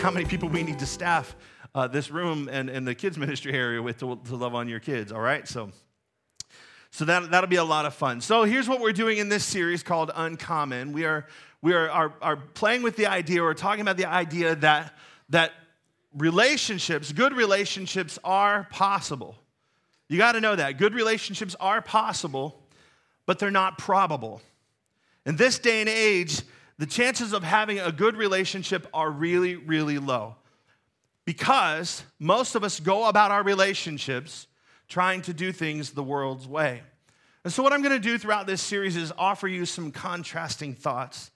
how many people we need to staff uh, this room and, and the kids ministry area with to, to love on your kids, all right? So, so that, that'll be a lot of fun. So here's what we're doing in this series called Uncommon. We are, we are, are, are playing with the idea, we're talking about the idea that, that relationships, good relationships are possible. You got to know that. Good relationships are possible, but they're not probable. In this day and age, the chances of having a good relationship are really, really low. Because most of us go about our relationships trying to do things the world's way. And so, what I'm going to do throughout this series is offer you some contrasting thoughts.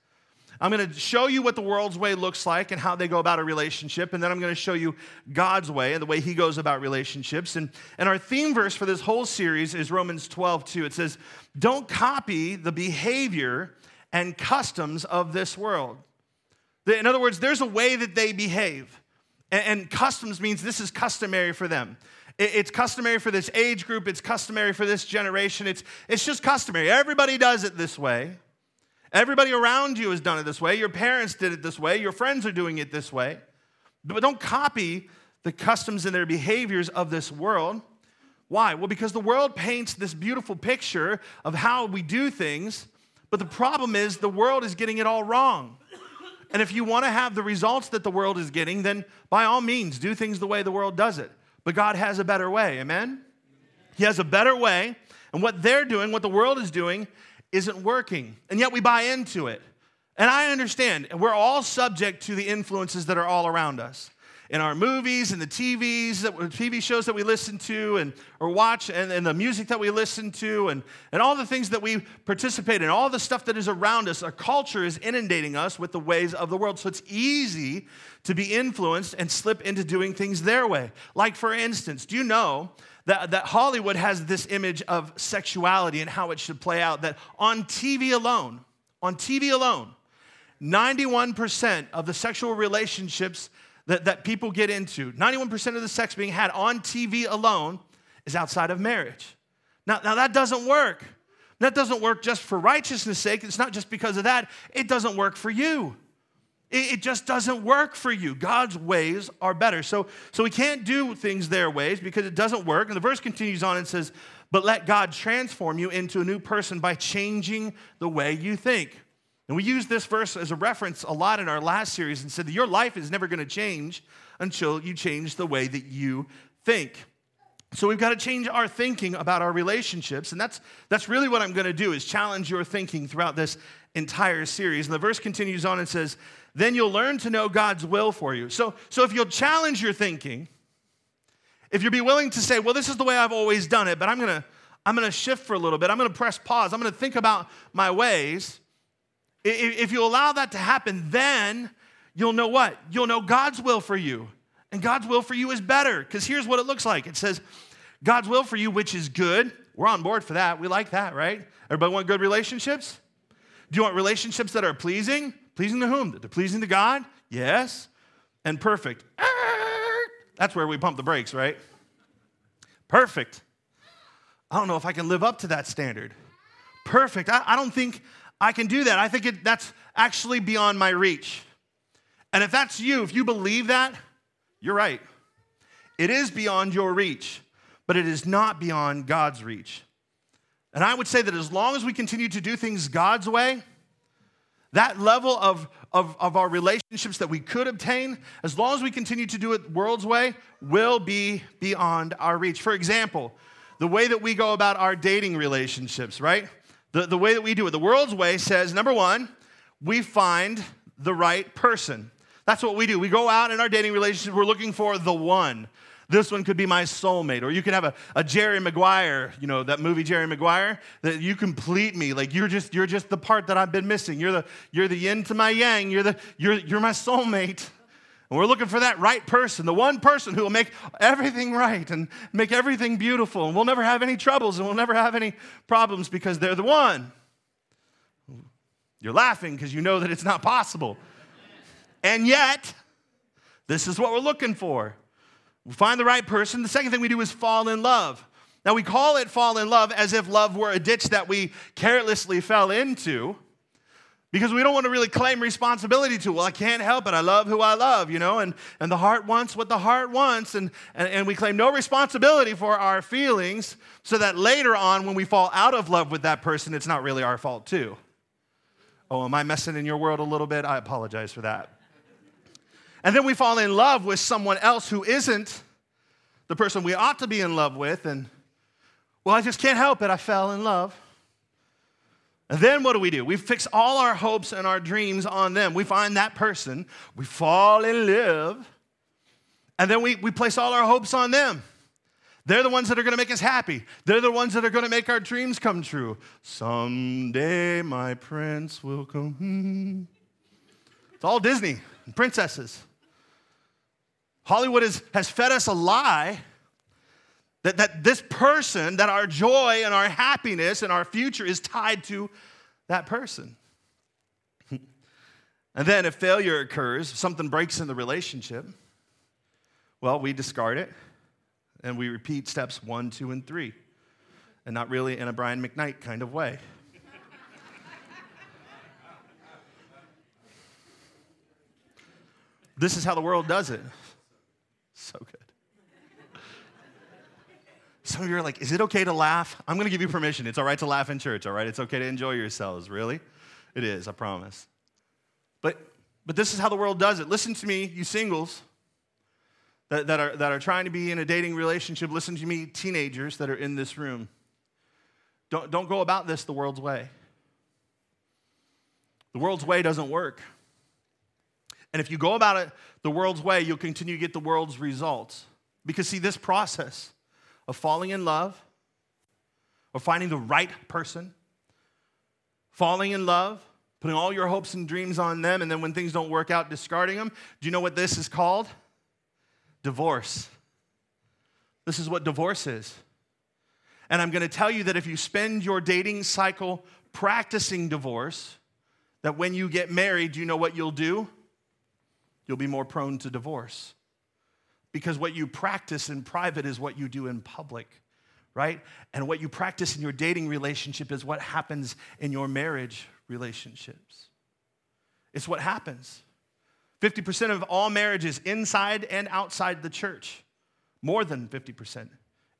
I'm going to show you what the world's way looks like and how they go about a relationship. And then I'm going to show you God's way and the way He goes about relationships. And, and our theme verse for this whole series is Romans 12, 2. It says, Don't copy the behavior and customs of this world. In other words, there's a way that they behave. And customs means this is customary for them. It's customary for this age group, it's customary for this generation. It's, it's just customary. Everybody does it this way. Everybody around you has done it this way. Your parents did it this way. Your friends are doing it this way. But don't copy the customs and their behaviors of this world. Why? Well, because the world paints this beautiful picture of how we do things, but the problem is, the world is getting it all wrong. And if you want to have the results that the world is getting, then by all means, do things the way the world does it. But God has a better way, amen? He has a better way, and what they're doing, what the world is doing, isn't working. And yet we buy into it. And I understand, we're all subject to the influences that are all around us in our movies and the TVs, that, TV shows that we listen to and, or watch, and, and the music that we listen to, and, and all the things that we participate in, all the stuff that is around us. Our culture is inundating us with the ways of the world. So it's easy to be influenced and slip into doing things their way. Like, for instance, do you know that, that Hollywood has this image of sexuality and how it should play out? That on TV alone, on TV alone, 91% of the sexual relationships that, that people get into, 91% of the sex being had on TV alone is outside of marriage. Now, now that doesn't work. That doesn't work just for righteousness' sake. It's not just because of that. It doesn't work for you. It, it just doesn't work for you. God's ways are better. So, so we can't do things their ways because it doesn't work. And the verse continues on and says, But let God transform you into a new person by changing the way you think. And we used this verse as a reference a lot in our last series and said that your life is never going to change until you change the way that you think. So we've got to change our thinking about our relationships, and that's that's really what I'm going to do is challenge your thinking throughout this entire series. And the verse continues on and says, "Then you'll learn to know God's will for you." So so if you'll challenge your thinking, if you'll be willing to say, "Well, this is the way I've always done it, but I'm going to I'm going to shift for a little bit. I'm going to press pause. I'm going to think about my ways." If you allow that to happen, then you'll know what? You'll know God's will for you. And God's will for you is better because here's what it looks like it says, God's will for you, which is good. We're on board for that. We like that, right? Everybody want good relationships? Do you want relationships that are pleasing? Pleasing to whom? They're pleasing to God? Yes. And perfect. That's where we pump the brakes, right? Perfect. I don't know if I can live up to that standard. Perfect. I, I don't think I can do that. I think it, that's actually beyond my reach. And if that's you, if you believe that, you're right. It is beyond your reach, but it is not beyond God's reach. And I would say that as long as we continue to do things God's way, that level of, of, of our relationships that we could obtain, as long as we continue to do it world's way, will be beyond our reach. For example, the way that we go about our dating relationships, right? The, the way that we do it, the world's way says number one, we find the right person. That's what we do. We go out in our dating relationship, we're looking for the one, this one could be my soulmate. Or you could have a, a Jerry Maguire, you know, that movie Jerry Maguire, that you complete me. Like you're just, you're just the part that I've been missing. You're the, you're the yin to my yang. You're, the, you're, you're my soulmate. And we're looking for that right person, the one person who will make everything right and make everything beautiful. And we'll never have any troubles and we'll never have any problems because they're the one. You're laughing because you know that it's not possible. And yet, this is what we're looking for. We find the right person. The second thing we do is fall in love. Now, we call it fall in love as if love were a ditch that we carelessly fell into because we don't want to really claim responsibility to well i can't help it. I love who i love you know and, and the heart wants what the heart wants and, and, and we claim no responsibility for our feelings so that later on when we fall out of love with that person it's not really our fault too. Oh am i messing in your world a little bit? I apologize for that. And then we fall in love with someone else who isn't the person we ought to be in love with and well i just can't help it. I fell in love then what do we do? We fix all our hopes and our dreams on them. We find that person, we fall in love, and then we, we place all our hopes on them. They're the ones that are to make us happy. They're the ones that are to make our dreams come true. Someday my prince will come. It's all Disney and princesses. Hollywood has, has fed us a lie that, that this person, that our joy and our happiness and our future is tied to that person. and then if failure occurs, something breaks in the relationship, well, we discard it and we repeat steps one, two, and three. And not really in a Brian McKnight kind of way. this is how the world does it. So good. Some of you are like, is it okay to laugh? I'm going to give you permission. It's all right to laugh in church, all right? It's okay to enjoy yourselves. Really? It is, I promise. But, but this is how the world does it. Listen to me, you singles that, that, are, that are trying to be in a dating relationship. Listen to me, teenagers that are in this room. Don't, don't go about this the world's way. The world's way doesn't work. And if you go about it the world's way, you'll continue to get the world's results. Because, see, this process, of falling in love, or finding the right person, falling in love, putting all your hopes and dreams on them, and then when things don't work out, discarding them. Do you know what this is called? Divorce. This is what divorce is. And I'm going to tell you that if you spend your dating cycle practicing divorce, that when you get married, do you know what you'll do? You'll be more prone to divorce because what you practice in private is what you do in public, right? And what you practice in your dating relationship is what happens in your marriage relationships. It's what happens. 50% of all marriages inside and outside the church, more than 50%,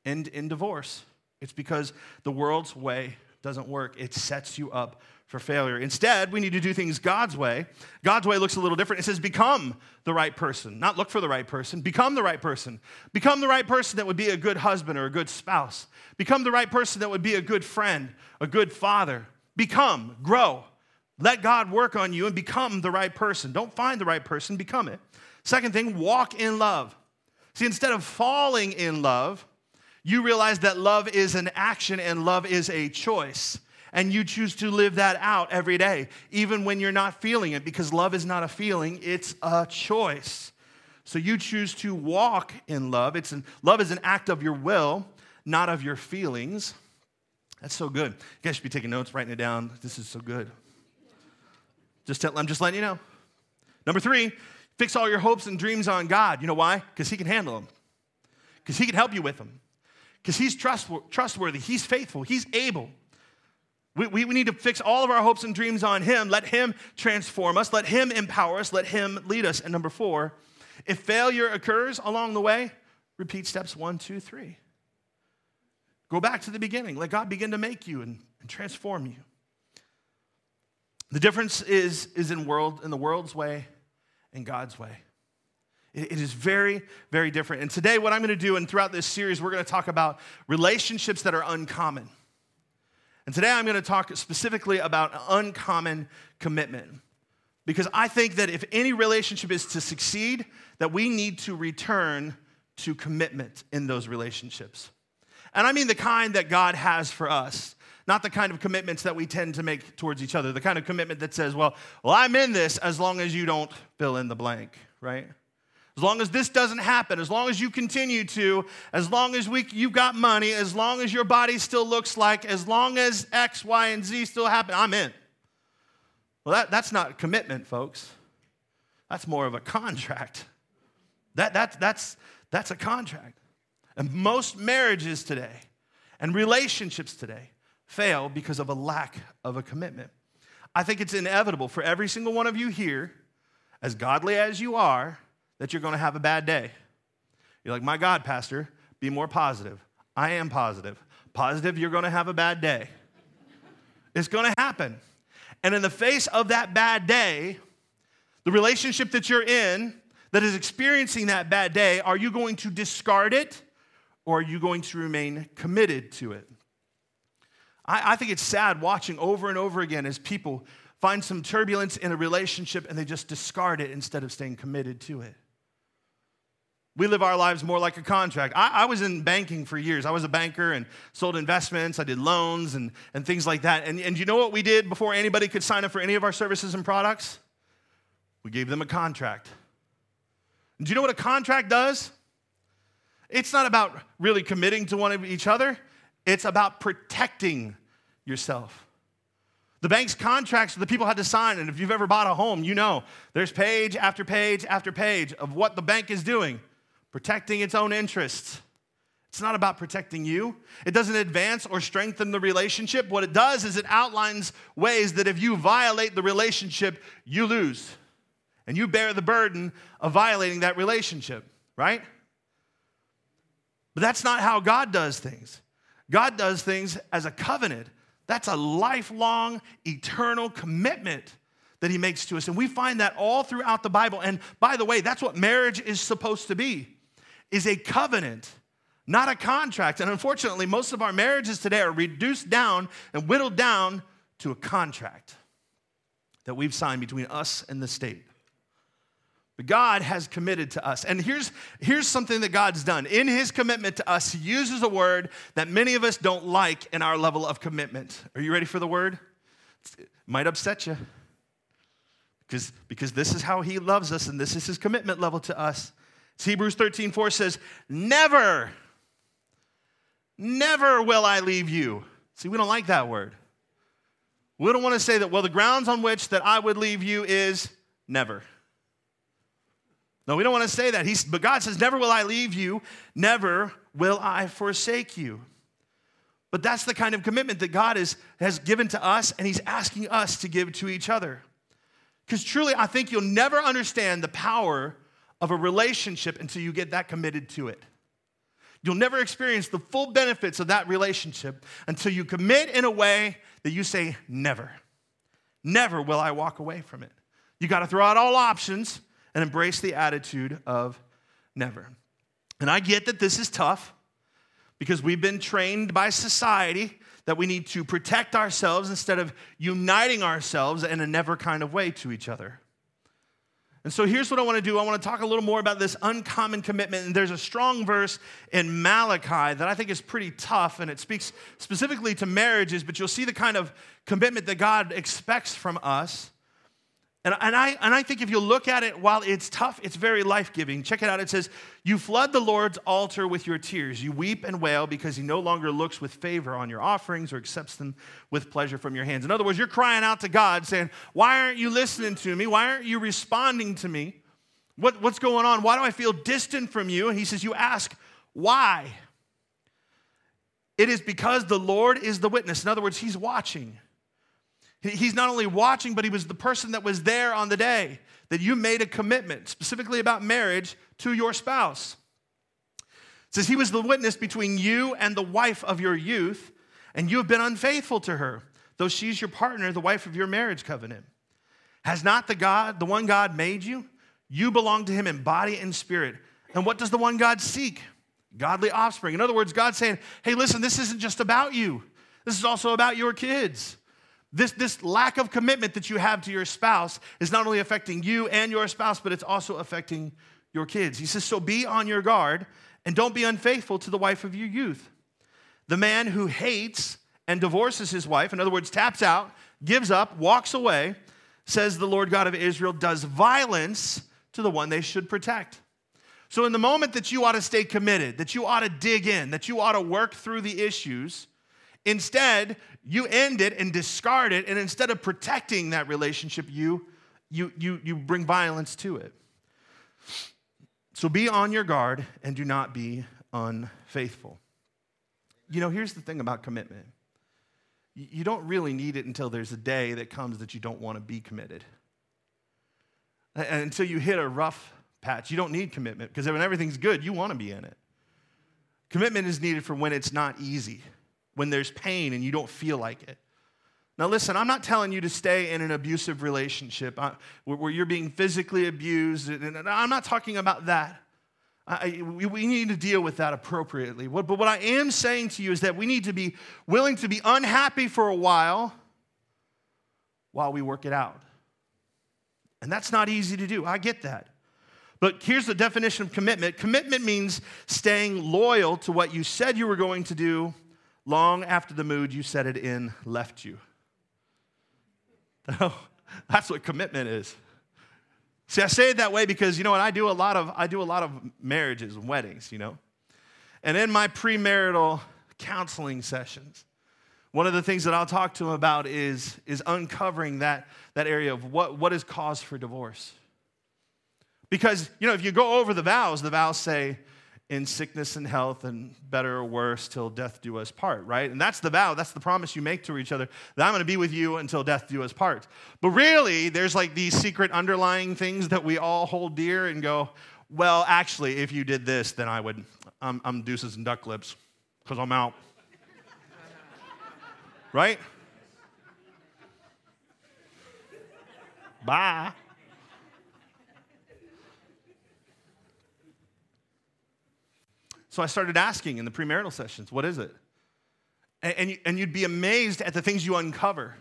end in divorce. It's because the world's way doesn't work, it sets you up for failure. Instead, we need to do things God's way. God's way looks a little different. It says, become the right person, not look for the right person. Become the right person. Become the right person that would be a good husband or a good spouse. Become the right person that would be a good friend, a good father. Become, grow. Let God work on you and become the right person. Don't find the right person, become it. Second thing, walk in love. See, instead of falling in love, you realize that love is an action and love is a choice and you choose to live that out every day, even when you're not feeling it, because love is not a feeling, it's a choice. So you choose to walk in love. It's an, love is an act of your will, not of your feelings. That's so good. You guys should be taking notes, writing it down. This is so good. Just tell, I'm just letting you know. Number three, fix all your hopes and dreams on God. You know why? Because He can handle them. Because He can help you with them. Because He's trustworthy. He's faithful. He's able. We, we, we need to fix all of our hopes and dreams on Him. Let Him transform us. Let Him empower us. Let Him lead us. And number four, if failure occurs along the way, repeat steps one, two, three. Go back to the beginning. Let God begin to make you and, and transform you. The difference is, is in, world, in the world's way and God's way. It, it is very, very different. And today, what I'm going to do, and throughout this series, we're going to talk about relationships that are uncommon. And today I'm going to talk specifically about uncommon commitment. Because I think that if any relationship is to succeed, that we need to return to commitment in those relationships. And I mean the kind that God has for us, not the kind of commitments that we tend to make towards each other, the kind of commitment that says, well, well, I'm in this as long as you don't fill in the blank, right? As long as this doesn't happen, as long as you continue to, as long as we, you've got money, as long as your body still looks like, as long as X, Y, and Z still happen, I'm in. Well, that, that's not commitment, folks. That's more of a contract. That, that, that's, that's a contract. And most marriages today and relationships today fail because of a lack of a commitment. I think it's inevitable for every single one of you here, as godly as you are, that you're going to have a bad day. You're like, my God, Pastor, be more positive. I am positive. Positive, you're going to have a bad day. It's going to happen. And in the face of that bad day, the relationship that you're in that is experiencing that bad day, are you going to discard it or are you going to remain committed to it? I, I think it's sad watching over and over again as people find some turbulence in a relationship and they just discard it instead of staying committed to it. We live our lives more like a contract. I, I, was in banking for years. I was a banker and sold investments. I did loans and, and things like that. And, and you know what we did before anybody could sign up for any of our services and products? We gave them a contract. And do you know what a contract does? It's not about really committing to one of each other, it's about protecting yourself. The bank's contracts the people had to sign, and if you've ever bought a home, you know there's page after page after page of what the bank is doing protecting its own interests. It's not about protecting you. It doesn't advance or strengthen the relationship. What it does is it outlines ways that if you violate the relationship, you lose. And you bear the burden of violating that relationship, right? But that's not how God does things. God does things as a covenant. That's a lifelong, eternal commitment that He makes to us. And we find that all throughout the Bible. And by the way, that's what marriage is supposed to be is a covenant, not a contract. And unfortunately, most of our marriages today are reduced down and whittled down to a contract that we've signed between us and the state. But God has committed to us. And here's, here's something that God's done. In his commitment to us, he uses a word that many of us don't like in our level of commitment. Are you ready for the word? It might upset you because, because this is how he loves us and this is his commitment level to us. Hebrews 13, 4 says, Never, never will I leave you. See, we don't like that word. We don't want to say that, well, the grounds on which that I would leave you is never. No, we don't want to say that. He's, but God says, Never will I leave you, never will I forsake you. But that's the kind of commitment that God is, has given to us, and He's asking us to give to each other. Because truly, I think you'll never understand the power of a relationship until you get that committed to it. You'll never experience the full benefits of that relationship until you commit in a way that you say, Never, never will I walk away from it. You got to throw out all options and embrace the attitude of never. And I get that this is tough because we've been trained by society that we need to protect ourselves instead of uniting ourselves in a never kind of way to each other. And so here's what I want to do. I want to talk a little more about this uncommon commitment. And there's a strong verse in Malachi that I think is pretty tough, and it speaks specifically to marriages, but you'll see the kind of commitment that God expects from us. And, and, I, and I think if you look at it, while it's tough, it's very life giving. Check it out. It says, You flood the Lord's altar with your tears. You weep and wail because he no longer looks with favor on your offerings or accepts them with pleasure from your hands. In other words, you're crying out to God saying, Why aren't you listening to me? Why aren't you responding to me? What, what's going on? Why do I feel distant from you? And he says, You ask, Why? It is because the Lord is the witness. In other words, he's watching. He's not only watching, but he was the person that was there on the day that you made a commitment, specifically about marriage, to your spouse. It says he was the witness between you and the wife of your youth, and you have been unfaithful to her, though she's your partner, the wife of your marriage covenant. Has not the God, the one God made you? You belong to him in body and spirit. And what does the one God seek? Godly offspring. In other words, God's saying, hey, listen, this isn't just about you. This is also about your kids. This, this lack of commitment that you have to your spouse is not only affecting you and your spouse, but it's also affecting your kids. He says, So be on your guard And don't be unfaithful to the wife of your youth. The man who hates and divorces his wife, in other words, taps out, gives up, walks away, says the Lord God of Israel, does violence to the one they should protect. So, in the moment that you ought to stay committed, that you ought to dig in, that you ought to work through the issues, instead, you end it and discard it. And instead of protecting that relationship, you, you, you, you bring violence to it. So, be on your guard and do not be unfaithful. You know, here's the thing about commitment you don't really need it until there's a day that comes that you don't want to be committed. And until you hit a rough patch, you don't need commitment because when everything's good, you want to be in it. Commitment is needed for when it's not easy, when there's pain and you don't feel like it. Now, listen, I'm not telling you to stay in an abusive relationship uh, where you're being physically abused. And I'm not talking about that. I, we, we need to deal with that appropriately. But what I am saying to you is that we need to be willing to be unhappy for a while while we work it out. And that's not easy to do. I get that. But here's the definition of commitment commitment means staying loyal to what you said you were going to do long after the mood you set it in left you. Oh, that's what commitment is. See, I say it that way because you know what I do a lot of I do a lot of marriages and weddings, you know. And in my premarital counseling sessions, one of the things that I'll talk to them about is, is uncovering that, that area of what, what is cause for divorce. Because, you know, if you go over the vows, the vows say, in sickness and health and better or worse till death do us part, right? And that's the vow, that's the promise you make to each other that I'm going to be with you until death do us part. But really, there's like these secret underlying things that we all hold dear and go, well, actually, if you did this, then I would, I'm, I'm deuces and duck lips because I'm out. right? Bye. So I started asking in the premarital sessions, what is it? And, and, you'd be amazed at the things you uncover.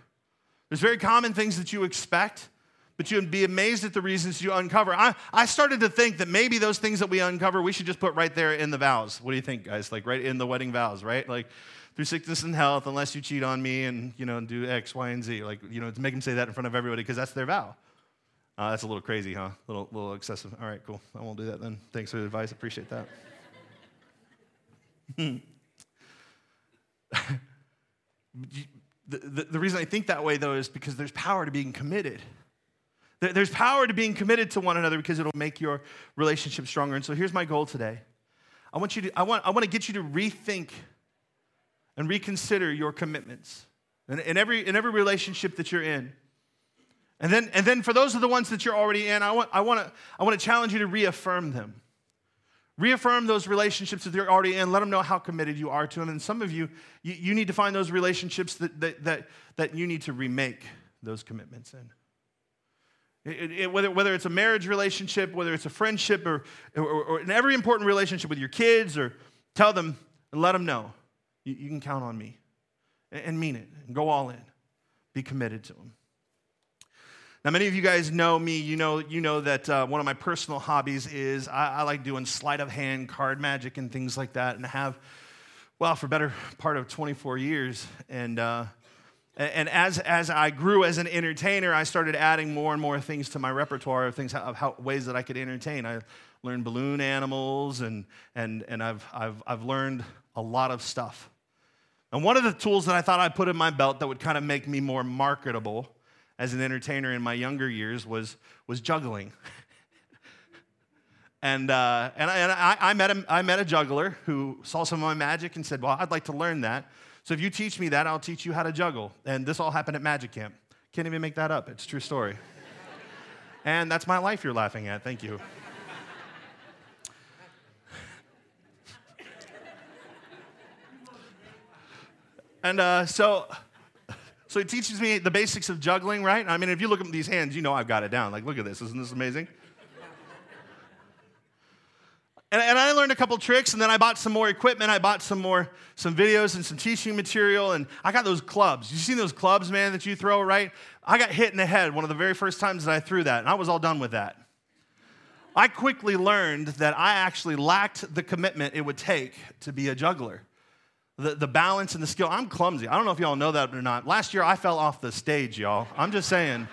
There's very common things that you expect, but you'd be amazed at the reasons you uncover. I, I started to think that maybe those things that we uncover, we should just put right there in the vows. What do you think, guys? Like right in the wedding vows, right? Like through sickness and health, unless you cheat on me and you know do X, Y, and Z. Like you know to make them say that in front of everybody because that's their vow. Uh, that's a little crazy, huh? A little, little excessive. All right, cool. I won't do that then. Thanks for the advice. Appreciate that. the, the, the, reason I think that way, though, is because there's power to being committed. There's power to being committed to one another because it'll make your relationship stronger. And so here's my goal today. I want you to, I want, I want to get you to rethink and reconsider your commitments in, in, every, in every relationship that you're in. And then, and then for those of the ones that you're already in, I want, I want, to, I want to challenge you to reaffirm them. Reaffirm those relationships that you're already in. Let them know how committed you are to them. And some of you, you, you need to find those relationships that, that, that, that, you need to remake those commitments in. It, it, whether, whether it's a marriage relationship, whether it's a friendship, or, or, or, in every important relationship with your kids, or tell them and let them know you, you can count on me and, and mean it and go all in. Be committed to them. Now, many of you guys know me. You know, you know that uh, one of my personal hobbies is I, I, like doing sleight of hand card magic and things like that, and I have, well, for better part of 24 years. And uh, and as as I grew as an entertainer, I started adding more and more things to my repertoire of things of how, ways that I could entertain. I learned balloon animals, and and and I've I've I've learned a lot of stuff. And one of the tools that I thought I'd put in my belt that would kind of make me more marketable as an entertainer in my younger years was, was juggling. and uh, and, I, and I, I, met a, I met a juggler who saw some of my magic and said, Well, I'd like to learn that. So if you teach me that, I'll teach you how to juggle. And this all happened at Magic Camp. Can't even make that up. It's true story. and that's my life you're laughing at. Thank you. and uh, so so he teaches me the basics of juggling, right? I mean, if you look at these hands, you know I've got it down. Like, look at this. Isn't this amazing? And, and, I learned a couple tricks, and then I bought some more equipment. I bought some more, some videos and some teaching material, and I got those clubs. You seen those clubs, man, that you throw, right? I got hit in the head one of the very first times that I threw that, and I was all done with that. I quickly learned that I actually lacked the commitment it would take to be a juggler. The, the balance and the skill. I'm clumsy. I don't know if y'all know that or not. Last year, I fell off the stage, y'all. I'm just saying.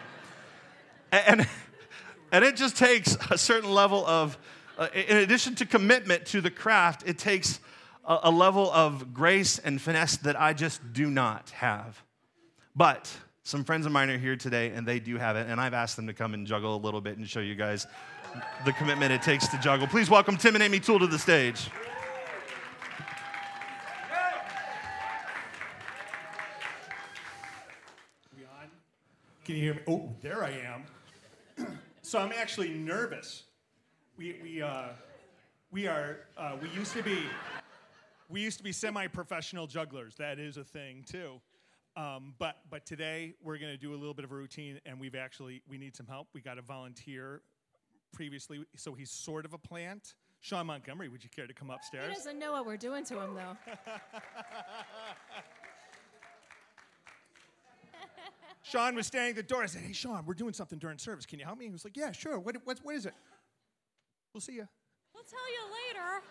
And, and it just takes a certain level of, uh, in addition to commitment to the craft, it takes a, a level of grace and finesse that I just do not have. But some friends of mine are here today and they do have it, and I've asked them to come and juggle a little bit and show you guys the commitment it takes to juggle. Please welcome Tim and Amy Toole to the stage. Can you hear me? Oh, there I am. so I'm actually nervous. We, we, uh, we are, uh, we used to be, we used to be semi-professional jugglers. That is a thing too. Um, but, but today we're going to do a little bit of a routine and we've actually, we need some help. We got a volunteer previously, so he's sort of a plant. Sean Montgomery, would you care to come upstairs? He doesn't know what we're doing to him, though. Sean was standing at the door. I said, "Hey, Sean, we're doing something during service. Can you help me?" He was like, "Yeah, sure. What, what, what is it?" We'll see you. We'll tell you later.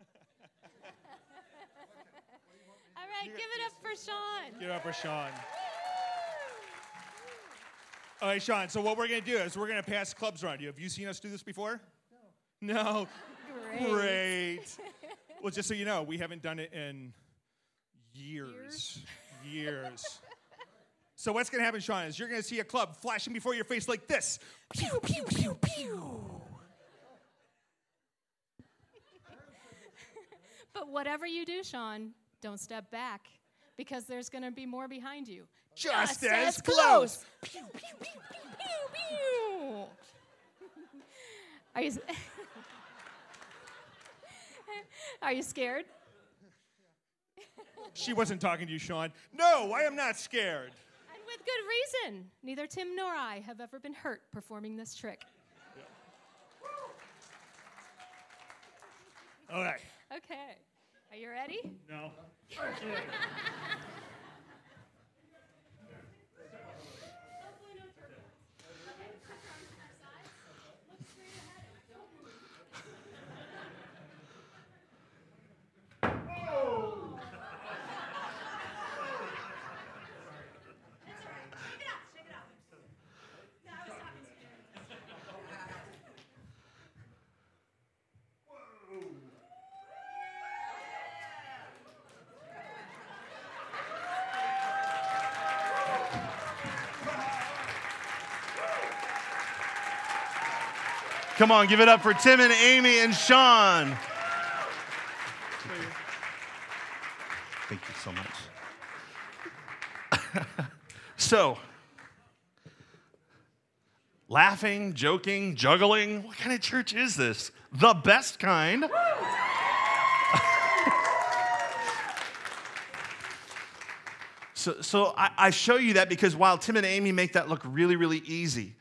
All right, give it up for Sean. Give it up for Sean. All right, Sean. So what we're gonna do is we're gonna pass clubs around you. Have you seen us do this before? No. No. Great. Great. well, just so you know, we haven't done it in years. Years. So what's gonna happen, Sean, is you're gonna see a club flashing before your face like this. Pew pew pew pew. But whatever you do, Sean, don't step back because there's going to be more behind you. Just as close. Pew, pew, pew, pew, pew, pew. Are you, Are you scared? She wasn't talking to you, Sean. No, I am not scared. With good reason. Neither Tim nor I have ever been hurt performing this trick. All right. Okay. Are you ready? No. Come on, give it up for Tim and Amy and Sean. Thank you so much. so, laughing, joking, juggling. What kind of church is this? The best kind. so, so I, I show you that because while Tim and Amy make that look really, really easy,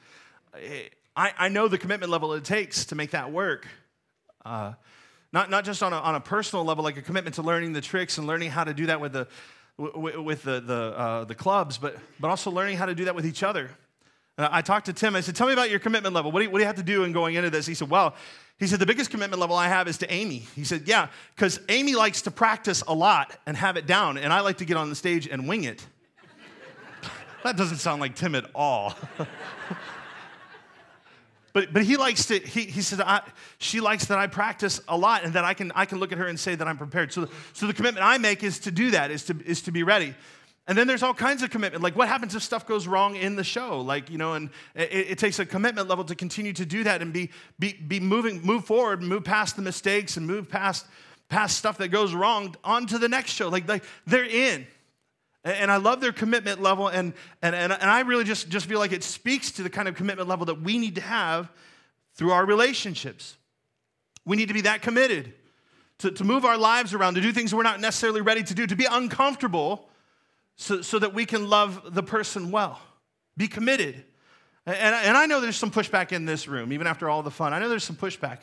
eh, I, I know the commitment level it takes to make that work. Uh, not, not just on a, on a personal level, like a commitment to learning the tricks and learning how to do that with the, with the, the, uh, the clubs, but, but also learning how to do that with each other. And I talked to Tim. I said, Tell me about your commitment level. What do, you, what do you have to do in going into this? He said, Well, he said, The biggest commitment level I have is to Amy. He said, Yeah, because Amy likes to practice a lot and have it down, and I like to get on the stage and wing it. that doesn't sound like Tim at all. But, but he likes to, he, he said, I, she likes that I practice a lot and that I can, I can look at her and say that I'm prepared. So, so the commitment I make is to do that, is to, is to be ready. And then there's all kinds of commitment. Like what happens if stuff goes wrong in the show? Like, you know, and it, it takes a commitment level to continue to do that and be, be, be moving, move forward, move past the mistakes and move past, past stuff that goes wrong onto the next show. Like, like they're in. And I love their commitment level, and, and, and, and I really just, just feel like it speaks to the kind of commitment level that we need to have through our relationships. We need to be that committed to, to move our lives around, to do things we're not necessarily ready to do, to be uncomfortable so, so that we can love the person well. Be committed. And, and I know there's some pushback in this room, even after all the fun. I know there's some pushback.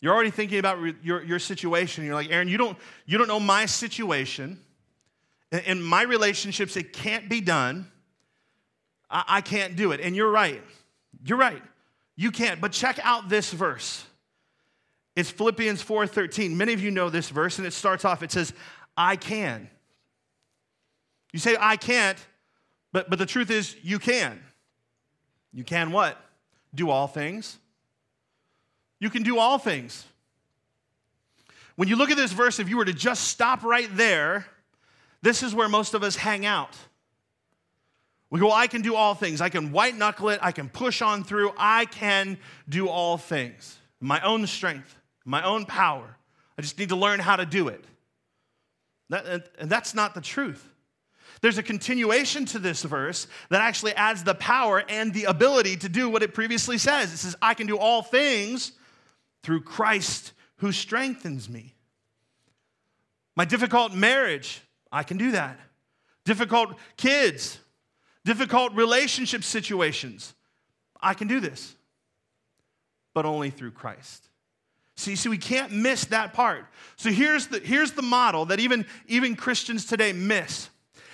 You're already thinking about your, your situation. You're like, Aaron, you don't, you don't know my situation. In my relationships, it can't be done. I, can't do it. And you're right. You're right. You can't. But check out this verse. It's Philippians 4:13. Many of you know this verse, and it starts off, it says, I can. You say, I can't, but, but the truth is, you can. You can what? Do all things. You can do all things. When you look at this verse, if you were to just stop right there, this is where most of us hang out. We go, I can do all things. I can white knuckle it. I can push on through. I can do all things. My own strength, my own power. I just need to learn how to do it. That, and that's not the truth. There's a continuation to this verse that actually adds the power and the ability to do what it previously says. It says, I can do all things through Christ who strengthens me. My difficult marriage, I can do that. Difficult kids, difficult relationship situations, I can do this, but only through Christ. See, see, we can't miss that part. So here's the, here's the model that even, even Christians today miss.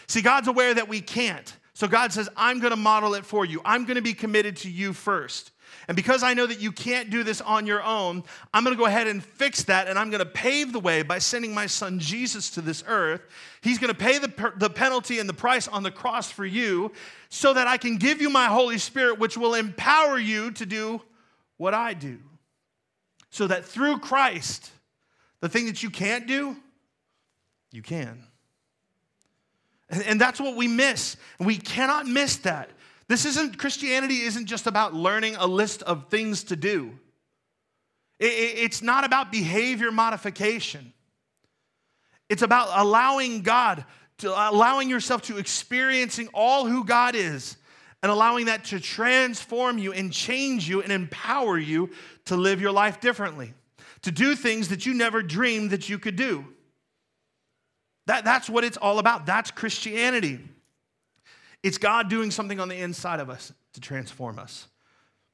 See, God's aware that we can't. So God says, I'm going to model it for you. I'm going to be committed to you first. And because I know that you can't do this on your own, I'm going to go ahead and fix that. And I'm going to pave the way by sending my son Jesus to this earth. He's going to pay the, the penalty and the price on the cross for you so that I can give you my Holy Spirit, which will empower you to do what I do. So that through Christ, the thing that you can't do, you can. And, and that's what we miss. We cannot miss that. This isn't, Christianity isn't just about learning a list of things to do. It, it, it's not about behavior modification. It's about allowing God, to allowing yourself to experiencing all who God is and allowing that to transform you and change you and empower you to live your life differently, to do things that you never dreamed that you could do. That, that's what it's all about. That's Christianity. It's God doing something on the inside of us to transform us.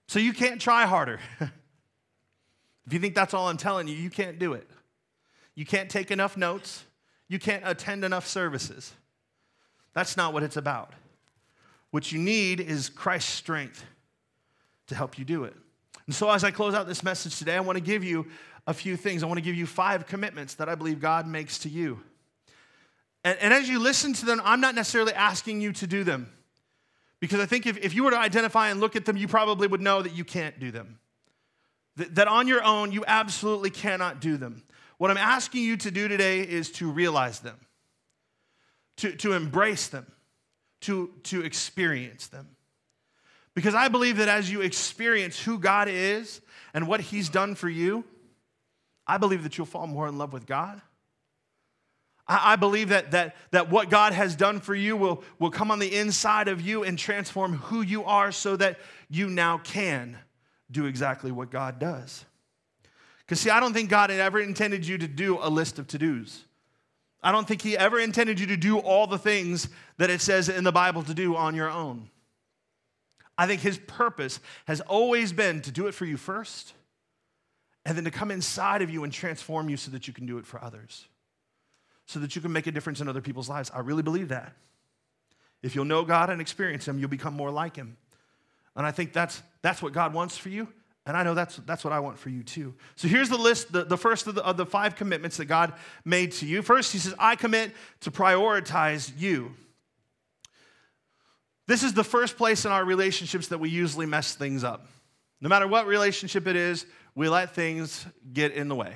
So you can't try harder. if you think that's all I'm telling you, you can't do it. You can't take enough notes. You can't attend enough services. That's not what it's about. What you need is Christ's strength to help you do it. And so, as I close out this message today, I want to give you a few things. I want to give you five commitments that I believe God makes to you. And, and as you listen to them, I'm not necessarily asking you to do them. Because I think if, if you were to identify and look at them, you probably would know that you can't do them. That, on your own, you absolutely cannot do them. What I'm asking you to do today is to realize them, to, to embrace them, to, to experience them. Because I believe that as you experience who God is and what He's done for you, I believe that you'll fall more in love with God. I, believe that, that, that what God has done for you will, will come on the inside of you and transform who you are so that you now can do exactly what God does. Because, see, I don't think God had ever intended you to do a list of to dos. I don't think He ever intended you to do all the things that it says in the Bible to do on your own. I think His purpose has always been to do it for you first, and then to come inside of you and transform you so that you can do it for others so that you can make a difference in other people's lives. I really believe that. If you'll know God and experience Him, you'll become more like Him. And I think that's, that's what God wants for you. And I know that's, that's what I want for you too. So here's the list, the, the first of the, of the five commitments that God made to you. First, He says, I commit to prioritize you. This is the first place in our relationships that we usually mess things up. No matter what relationship it is, we let things get in the way.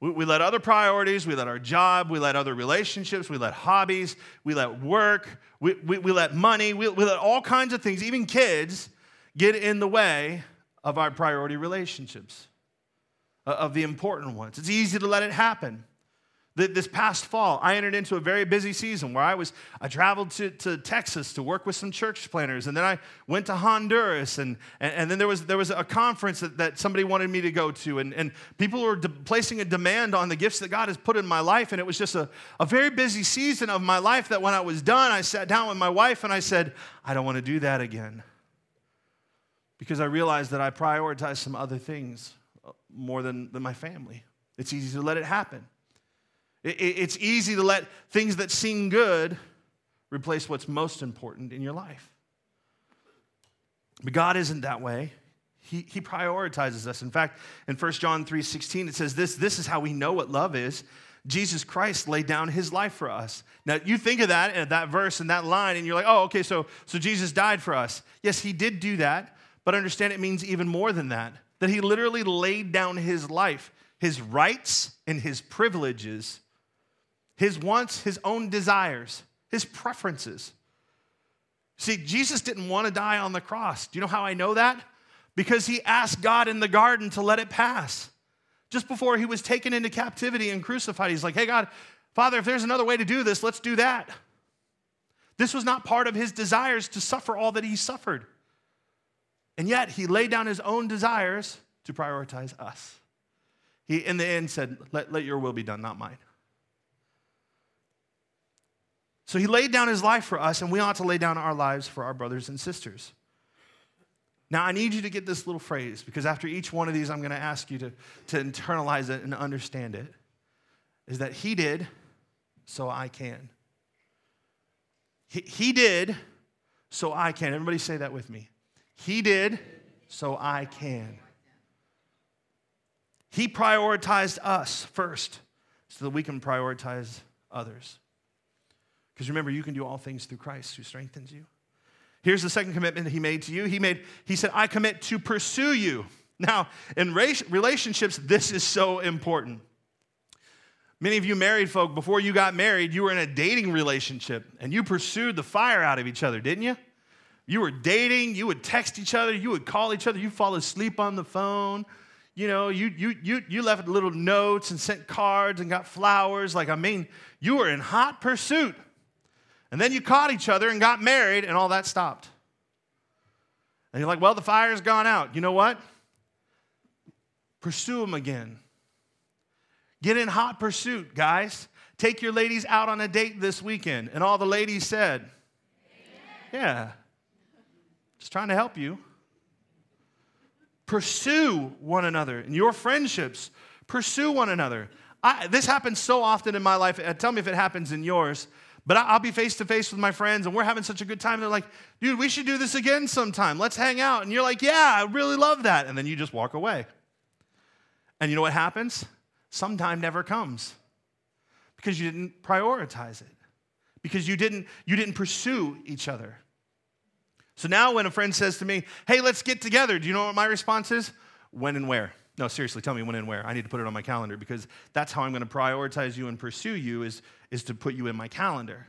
We, we let other priorities, we let our job, we let other relationships, we let hobbies, we let work, we, we, we let money, we, we let all kinds of things, even kids, get in the way of our priority relationships, uh, of the important ones. It's easy to let it happen. This past fall, I entered into a very busy season where I was, I traveled to, to Texas to work with some church planners, and then I went to Honduras, and, and, and then there was, there was a conference that, that somebody wanted me to go to, and, and people were de- placing a demand on the gifts that God has put in my life, and it was just a, a very busy season of my life that when I was done, I sat down with my wife and I said, I don't want to do that again. Because I realized that I prioritized some other things uh, more than, than my family. It's easy to let it happen. It's easy to let things that seem good replace what's most important in your life. But God isn't that way. He, he prioritizes us. In fact, in 1 John 3:16, it says this: this is how we know what love is. Jesus Christ laid down his life for us. Now you think of that and that verse and that line, and you're like, oh, okay, so so Jesus died for us. Yes, he did do that, but understand it means even more than that. That he literally laid down his life, his rights and his privileges, his wants, his own desires, his preferences. See, Jesus didn't want to die on the cross. Do you know how I know that? Because he asked God in the garden to let it pass. Just before he was taken into captivity and crucified, he's like, hey, God, Father, if there's another way to do this, let's do that. This was not part of his desires to suffer all that he suffered. And yet, he laid down his own desires to prioritize us. He, in the end, said, let, let your will be done, not mine. So he laid down his life for us, and we ought to lay down our lives for our brothers and sisters. Now, I need you to get this little phrase because after each one of these, I'm going to ask you to, to internalize it and understand it. Is that he did, so I can. He, he did, so I can. Everybody say that with me. He did, so I can. He prioritized us first so that we can prioritize others. Because remember, you can do all things through Christ who strengthens you. Here's the second commitment he made to you. He made, he said, I commit to pursue you. Now, in relationships, this is so important. Many of you married folk, before you got married, you were in a dating relationship and you pursued the fire out of each other, didn't you? You were dating, you would text each other, you would call each other, you fall asleep on the phone. You know, you, you, you, you left little notes and sent cards and got flowers. Like, I mean, you were in hot pursuit. And then you caught each other and got married, and all that stopped. And you're like, well, the fire's gone out. You know what? Pursue them again. Get in hot pursuit, guys. Take your ladies out on a date this weekend. And all the ladies said, Yeah, just trying to help you. Pursue one another in your friendships. Pursue one another. I, this happens so often in my life. Uh, tell me if it happens in yours. But I'll be face to face with my friends and we're having such a good time. They're like, dude, we should do this again sometime. Let's hang out. And you're like, yeah, I really love that. And then you just walk away. And you know what happens? Sometime never comes because you didn't prioritize it, because you didn't, you didn't pursue each other. So now when a friend says to me, hey, let's get together, do you know what my response is? When and where? No, seriously, tell me when and where. I need to put it on my calendar because that's how I'm going to prioritize you and pursue you is, is to put you in my calendar.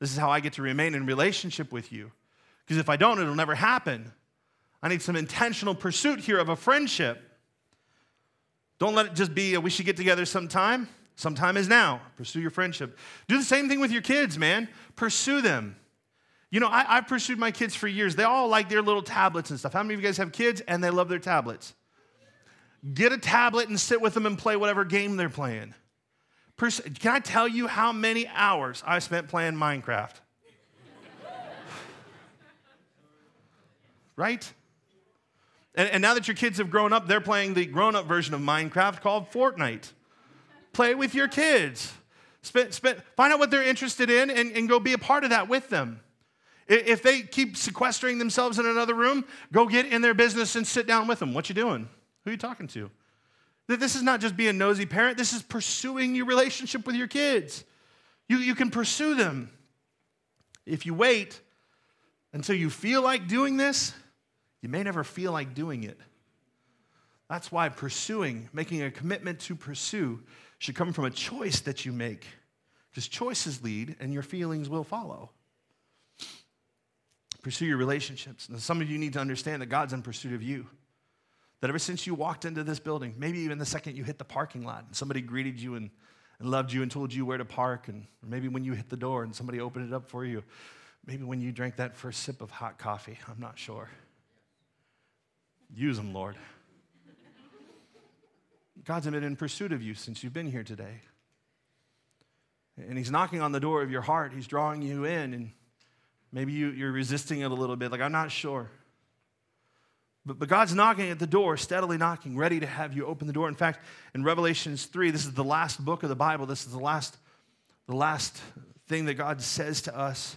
This is how I get to remain in relationship with you. Because if I don't, it'll never happen. I need some intentional pursuit here of a friendship. Don't let it just be a, we should get together sometime. Sometime is now. Pursue your friendship. Do the same thing with your kids, man. Pursue them. You know, I, have pursued my kids for years. They all like their little tablets and stuff. How many of you guys have kids and they love their tablets? Get a tablet and sit with them and play whatever game they're playing. Can I tell you how many hours I spent playing Minecraft? right? And, and, now that your kids have grown up, they're playing the grown up version of Minecraft called Fortnite. Play with your kids. Spend, spend, find out what they're interested in and, and go be a part of that with them. If they keep sequestering themselves in another room, go get in their business and sit down with them. What you doing? Who are you talking to? This is not just being a nosy parent, this is pursuing your relationship with your kids. You, you can pursue them. If you wait until you feel like doing this, you may never feel like doing it. That's why pursuing, making a commitment to pursue, should come from a choice that you make. Because choices lead and your feelings will follow. Pursue your relationships. Now, some of you need to understand that God's in pursuit of you. That ever since you walked into this building, maybe even the second you hit the parking lot and somebody greeted you and, and loved you and told you where to park, and maybe when you hit the door and somebody opened it up for you, maybe when you drank that first sip of hot coffee, I'm not sure. Use them, Lord. God's been in pursuit of you since you've been here today. And He's knocking on the door of your heart. He's drawing you in, and maybe you, you're resisting it a little bit, like, I'm not sure. But, but God's knocking at the door, steadily knocking, ready to have you open the door. In fact, in Revelations 3, this is the last book of the Bible. This is the last, the last thing that God says to us.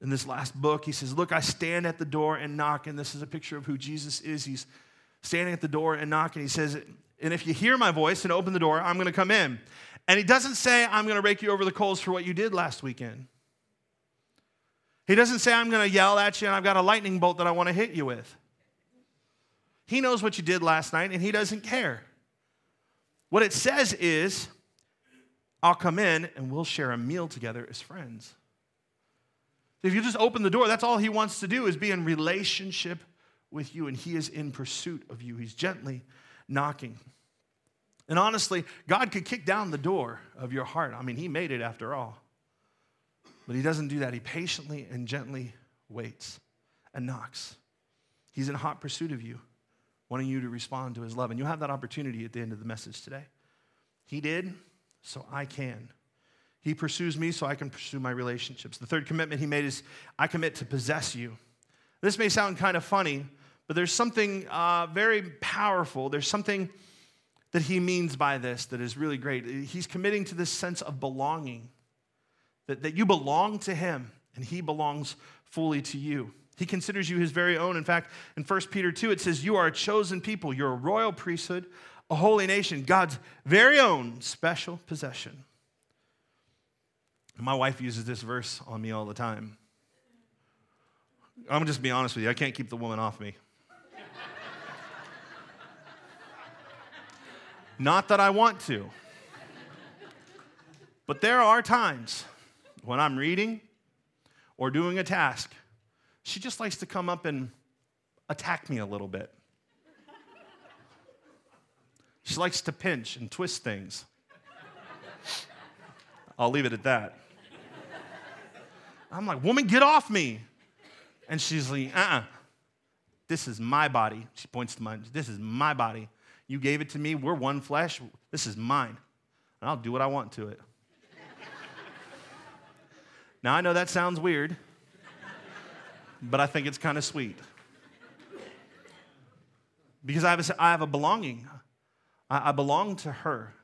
in this last book. He says, Look, I stand at the door and knock. And this is a picture of who Jesus is. He's standing at the door and knocking. He says, And if you hear my voice and open the door, I'm going to come in. And he doesn't say, I'm going to rake you over the coals for what you did last weekend. He doesn't say, I'm going to yell at you and I've got a lightning bolt that I want to hit you with. He knows what you did last night and he doesn't care. What it says is, I'll come in and we'll share a meal together as friends. If you just open the door, that's all he wants to do is be in relationship with you, and he is in pursuit of you. He's gently knocking. And honestly, God could kick down the door of your heart. I mean, he made it after all. But he doesn't do that. He patiently and gently waits and knocks. He's in hot pursuit of you, wanting you to respond to his love. And you have that opportunity at the end of the message today. He did, so I can. He pursues me so I can pursue my relationships. The third commitment he made is I commit to possess you. This may sound kind of funny, but there's something uh, very powerful. There's something that he means by this that is really great. He's committing to this sense of belonging, that, that you belong to him and he belongs fully to you. He considers you his very own. In fact, in 1 Peter 2, it says, You are a chosen people, you're a royal priesthood, a holy nation, God's very own special possession. My wife uses this verse on me all the time. I'm gonna just be honest with you, I can't keep the woman off me. Not that I want to. But there are times when I'm reading or doing a task, she just likes to come up and attack me a little bit. She likes to pinch and twist things. I'll leave it at that. I'm like, woman, get off me. And she's like, uh uh-uh. uh This is my body. She points to mine. This is my body. You gave it to me. We're one flesh. This is mine. And I'll do what I want to it. now, I know that sounds weird, but I think it's kind of sweet. Because I have a, I have a belonging. I, I belong to her.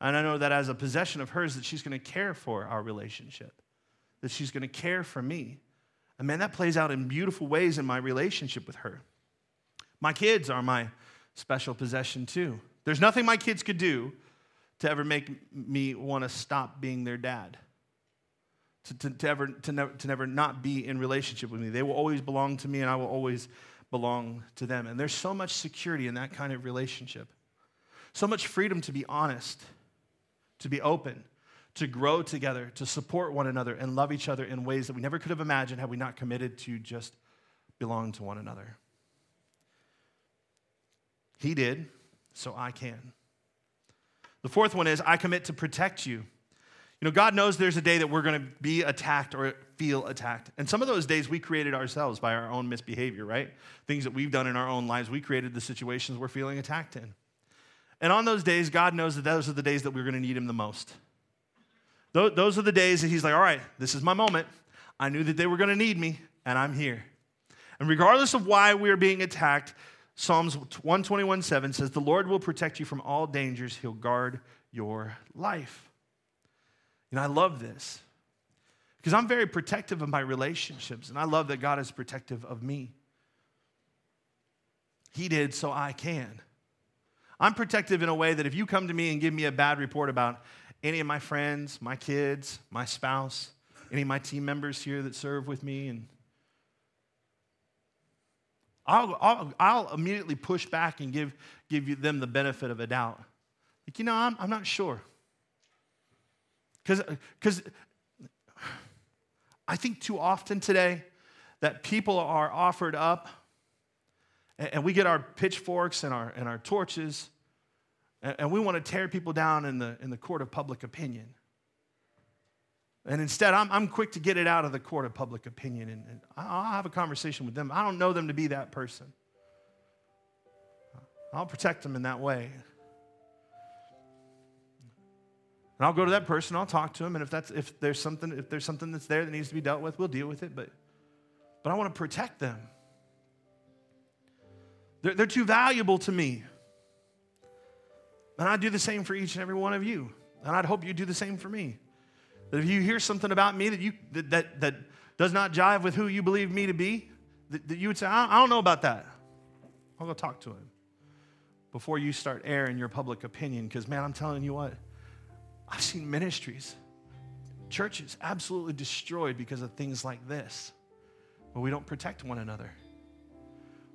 And I know that as a possession of hers, that she's going to care for our relationship, that she's going to care for me. And man, that plays out in beautiful ways in my relationship with her. My kids are my special possession too. There's nothing my kids could do to ever make me want to stop being their dad. To, to, to, ever, to, never, to never not be in relationship with me. They will always belong to me and I will always belong to them. And there's so much security in that kind of relationship. So much freedom to be honest, to be open, to grow together, to support one another, and love each other in ways that we never could have imagined had we not committed to just belong to one another. He did, so I can. The fourth one is I commit to protect you. You know, God knows there's a day that we're going to be attacked or feel attacked. And some of those days we created ourselves by our own misbehavior, right? Things that we've done in our own lives, we created the situations we're feeling attacked in. And on those days, God knows that those are the days that we're going to need Him the most. Those are the days that He's like, all right, this is my moment. I knew that they were going to need me, and I'm here. And regardless of why we're being attacked, Psalms 121 7 says, The Lord will protect you from all dangers, He'll guard your life. And I love this because I'm very protective of my relationships, and I love that God is protective of me. He did, so I can. I'm protective in a way that if you come to me and give me a bad report about any of my friends, my kids, my spouse, any of my team members here that serve with me, and I'll, I'll, I'll immediately push back and give, give you, them the benefit of a doubt. Like, you know, I'm, I'm not sure. Because I think too often today that people are offered up and, we get our pitchforks and our, and our torches and, and we want to tear people down in the, in the court of public opinion. And instead, I'm, I'm quick to get it out of the court of public opinion and, and I'll have a conversation with them. I don't know them to be that person. I'll protect them in that way. And I'll go to that person, I'll talk to them, and if, that's, if, there's something, if there's something that's there that needs to be dealt with, we'll deal with it. But, but I want to protect them. They're, they're too valuable to me. And I do the same for each and every one of you. And I'd hope you do the same for me. That if you hear something about me that, you, that, that, that does not jive with who you believe me to be, that, that you would say, I, I don't know about that. I'll go talk to him before you start airing your public opinion. Because, man, I'm telling you what, I've seen ministries, churches absolutely destroyed because of things like this, where we don't protect one another,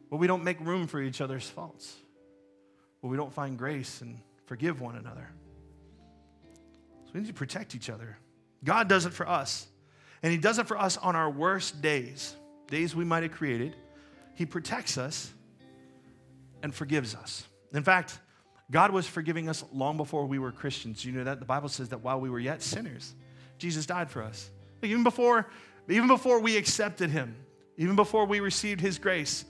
where we don't make room for each other's faults, where we don't find grace and forgive one another. So we need to protect each other. God does it for us. And He does it for us on our worst days, days we might have created. He protects us and forgives us. In fact, God was forgiving us long before we were Christians. You know that? The Bible says that while we were yet sinners, Jesus died for us. Even before, even before we accepted Him, even before we received His grace,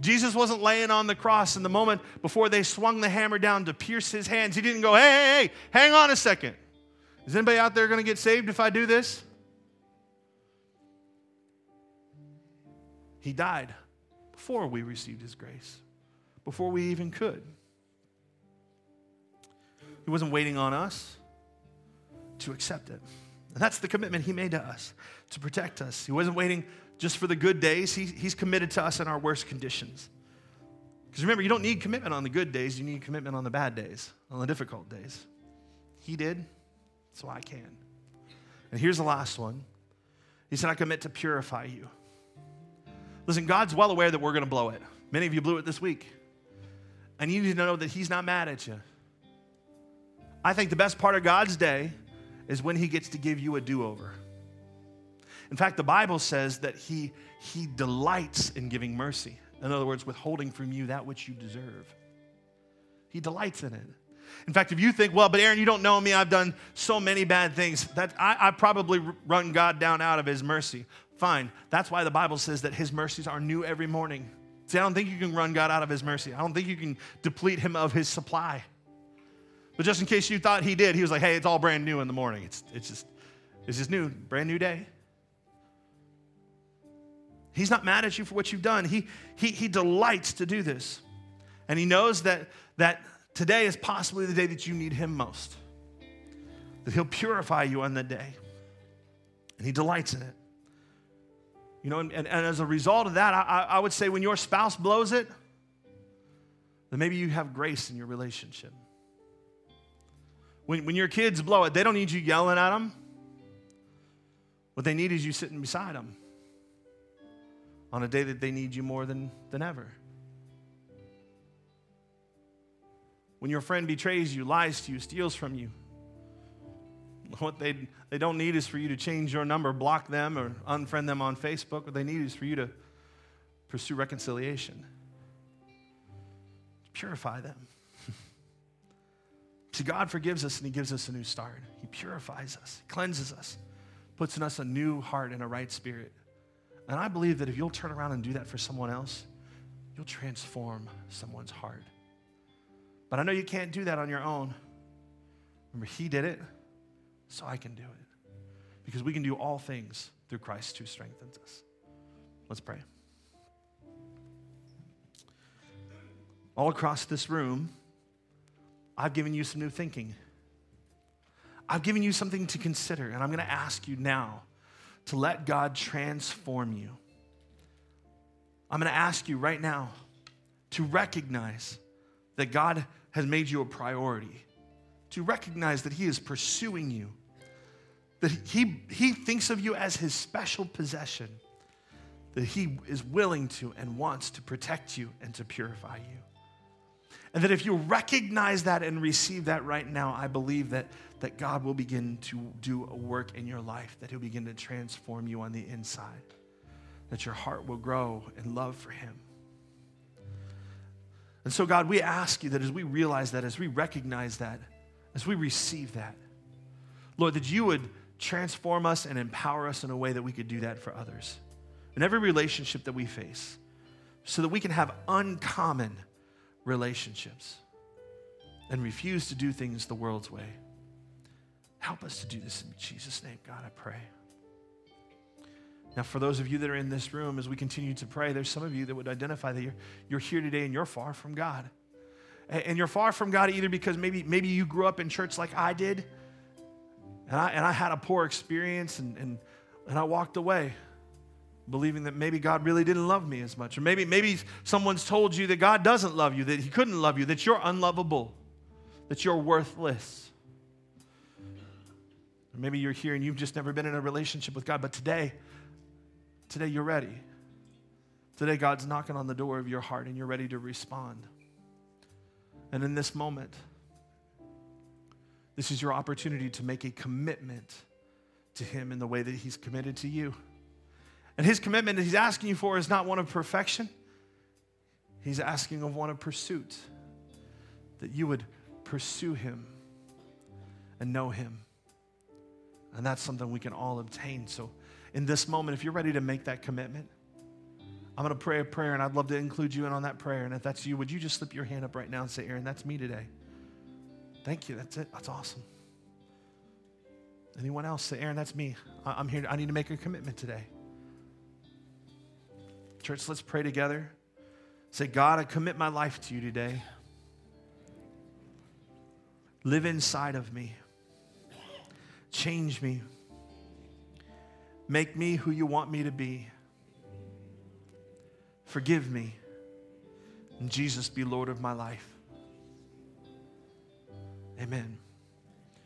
Jesus wasn't laying on the cross in the moment before they swung the hammer down to pierce His hands. He didn't go, hey, hey, hey, hang on a second. Is anybody out there going to get saved if I do this? He died before we received His grace, before we even could. He wasn't waiting on us to accept it. And that's the commitment He made to us to protect us. He wasn't waiting just for the good days, he, He's committed to us in our worst conditions. Because remember, you don't need commitment on the good days, you need commitment on the bad days, on the difficult days. He did, so I can. And here's the last one He said, I commit to purify you. Listen, God's well aware that we're going to blow it. Many of you blew it this week. And you need to know that He's not mad at you. I think the best part of God's day is when He gets to give you a do over. In fact, the Bible says that He, he delights in giving mercy. In other words, withholding from you that which you deserve. He delights in it. In fact, if you think, well, but Aaron, you don't know me, I've done so many bad things, that I, I probably run God down out of His mercy. Fine. That's why the Bible says that His mercies are new every morning. See, I don't think you can run God out of His mercy. I don't think you can deplete Him of His supply. But just in case you thought He did, He was like, hey, it's all brand new in the morning. It's, it's just, it's just new, brand new day. He's not mad at you for what you've done. He, he, he delights to do this. And he knows that, that today is possibly the day that you need him most. That he'll purify you on that day. And he delights in it. You know, and, and, and as a result of that, I, I would say when your spouse blows it, then maybe you have grace in your relationship. When, when your kids blow it, they don't need you yelling at them. What they need is you sitting beside them on a day that they need you more than, than ever. When your friend betrays you, lies to you, steals from you, what they, they don't need is for you to change your number, block them, or unfriend them on Facebook. What they need is for you to pursue reconciliation, purify them. See, God forgives us and He gives us a new start. He purifies us, cleanses us, puts in us a new heart and a right spirit. And I believe that if you'll turn around and do that for someone else, you'll transform someone's heart. But I know you can't do that on your own. Remember, He did it, so I can do it. Because we can do all things through Christ who strengthens us. Let's pray. All across this room, I've given you some new thinking. I've given you something to consider, and I'm going to ask you now to let God transform you. I'm going to ask you right now to recognize that God has made you a priority, to recognize that He is pursuing you, that He, he thinks of you as His special possession, that He is willing to and wants to protect you and to purify you. And that if you recognize that and receive that right now, I believe that, that God will begin to do a work in your life, that He'll begin to transform you on the inside, that your heart will grow in love for Him. And so, God, we ask you that as we realize that, as we recognize that, as we receive that, Lord, that you would transform us and empower us in a way that we could do that for others in every relationship that we face, so that we can have uncommon relationships and refuse to do things the world's way. Help us to do this in Jesus' name, God, I pray. Now, for those of you that are in this room, as we continue to pray, there's some of you that would identify that you're, you're here today and you're far from God. And you're far from God either because maybe, maybe you grew up in church like I did, and I, and I had a poor experience and, and, and I walked away. Believing that maybe God really didn't love me as much. Or maybe, maybe someone's told you that God doesn't love you, that He couldn't love you, that you're unlovable, that you're worthless. Or maybe you're here and you've just never been in a relationship with God, but today, today you're ready. Today, God's knocking on the door of your heart and you're ready to respond. And in this moment, this is your opportunity to make a commitment to Him in the way that He's committed to you. And His commitment that He's asking you for is not one of perfection, He's asking of one of pursuit. That you would pursue Him and know Him. And that's something we can all obtain. So, in this moment, if you're ready to make that commitment, I'm going to pray a prayer, and I'd love to include you in on that prayer. And if that's you, would you just slip your hand up right now and say, Aaron, that's me today? Thank you. That's it. That's awesome. Anyone else say, Aaron, that's me. I'm here. I need to make a commitment today. Church, let's pray together. Say, God, I commit my life to you today. Live inside of me. Change me. Make me who you want me to be. Forgive me. And Jesus be Lord of my life. Amen.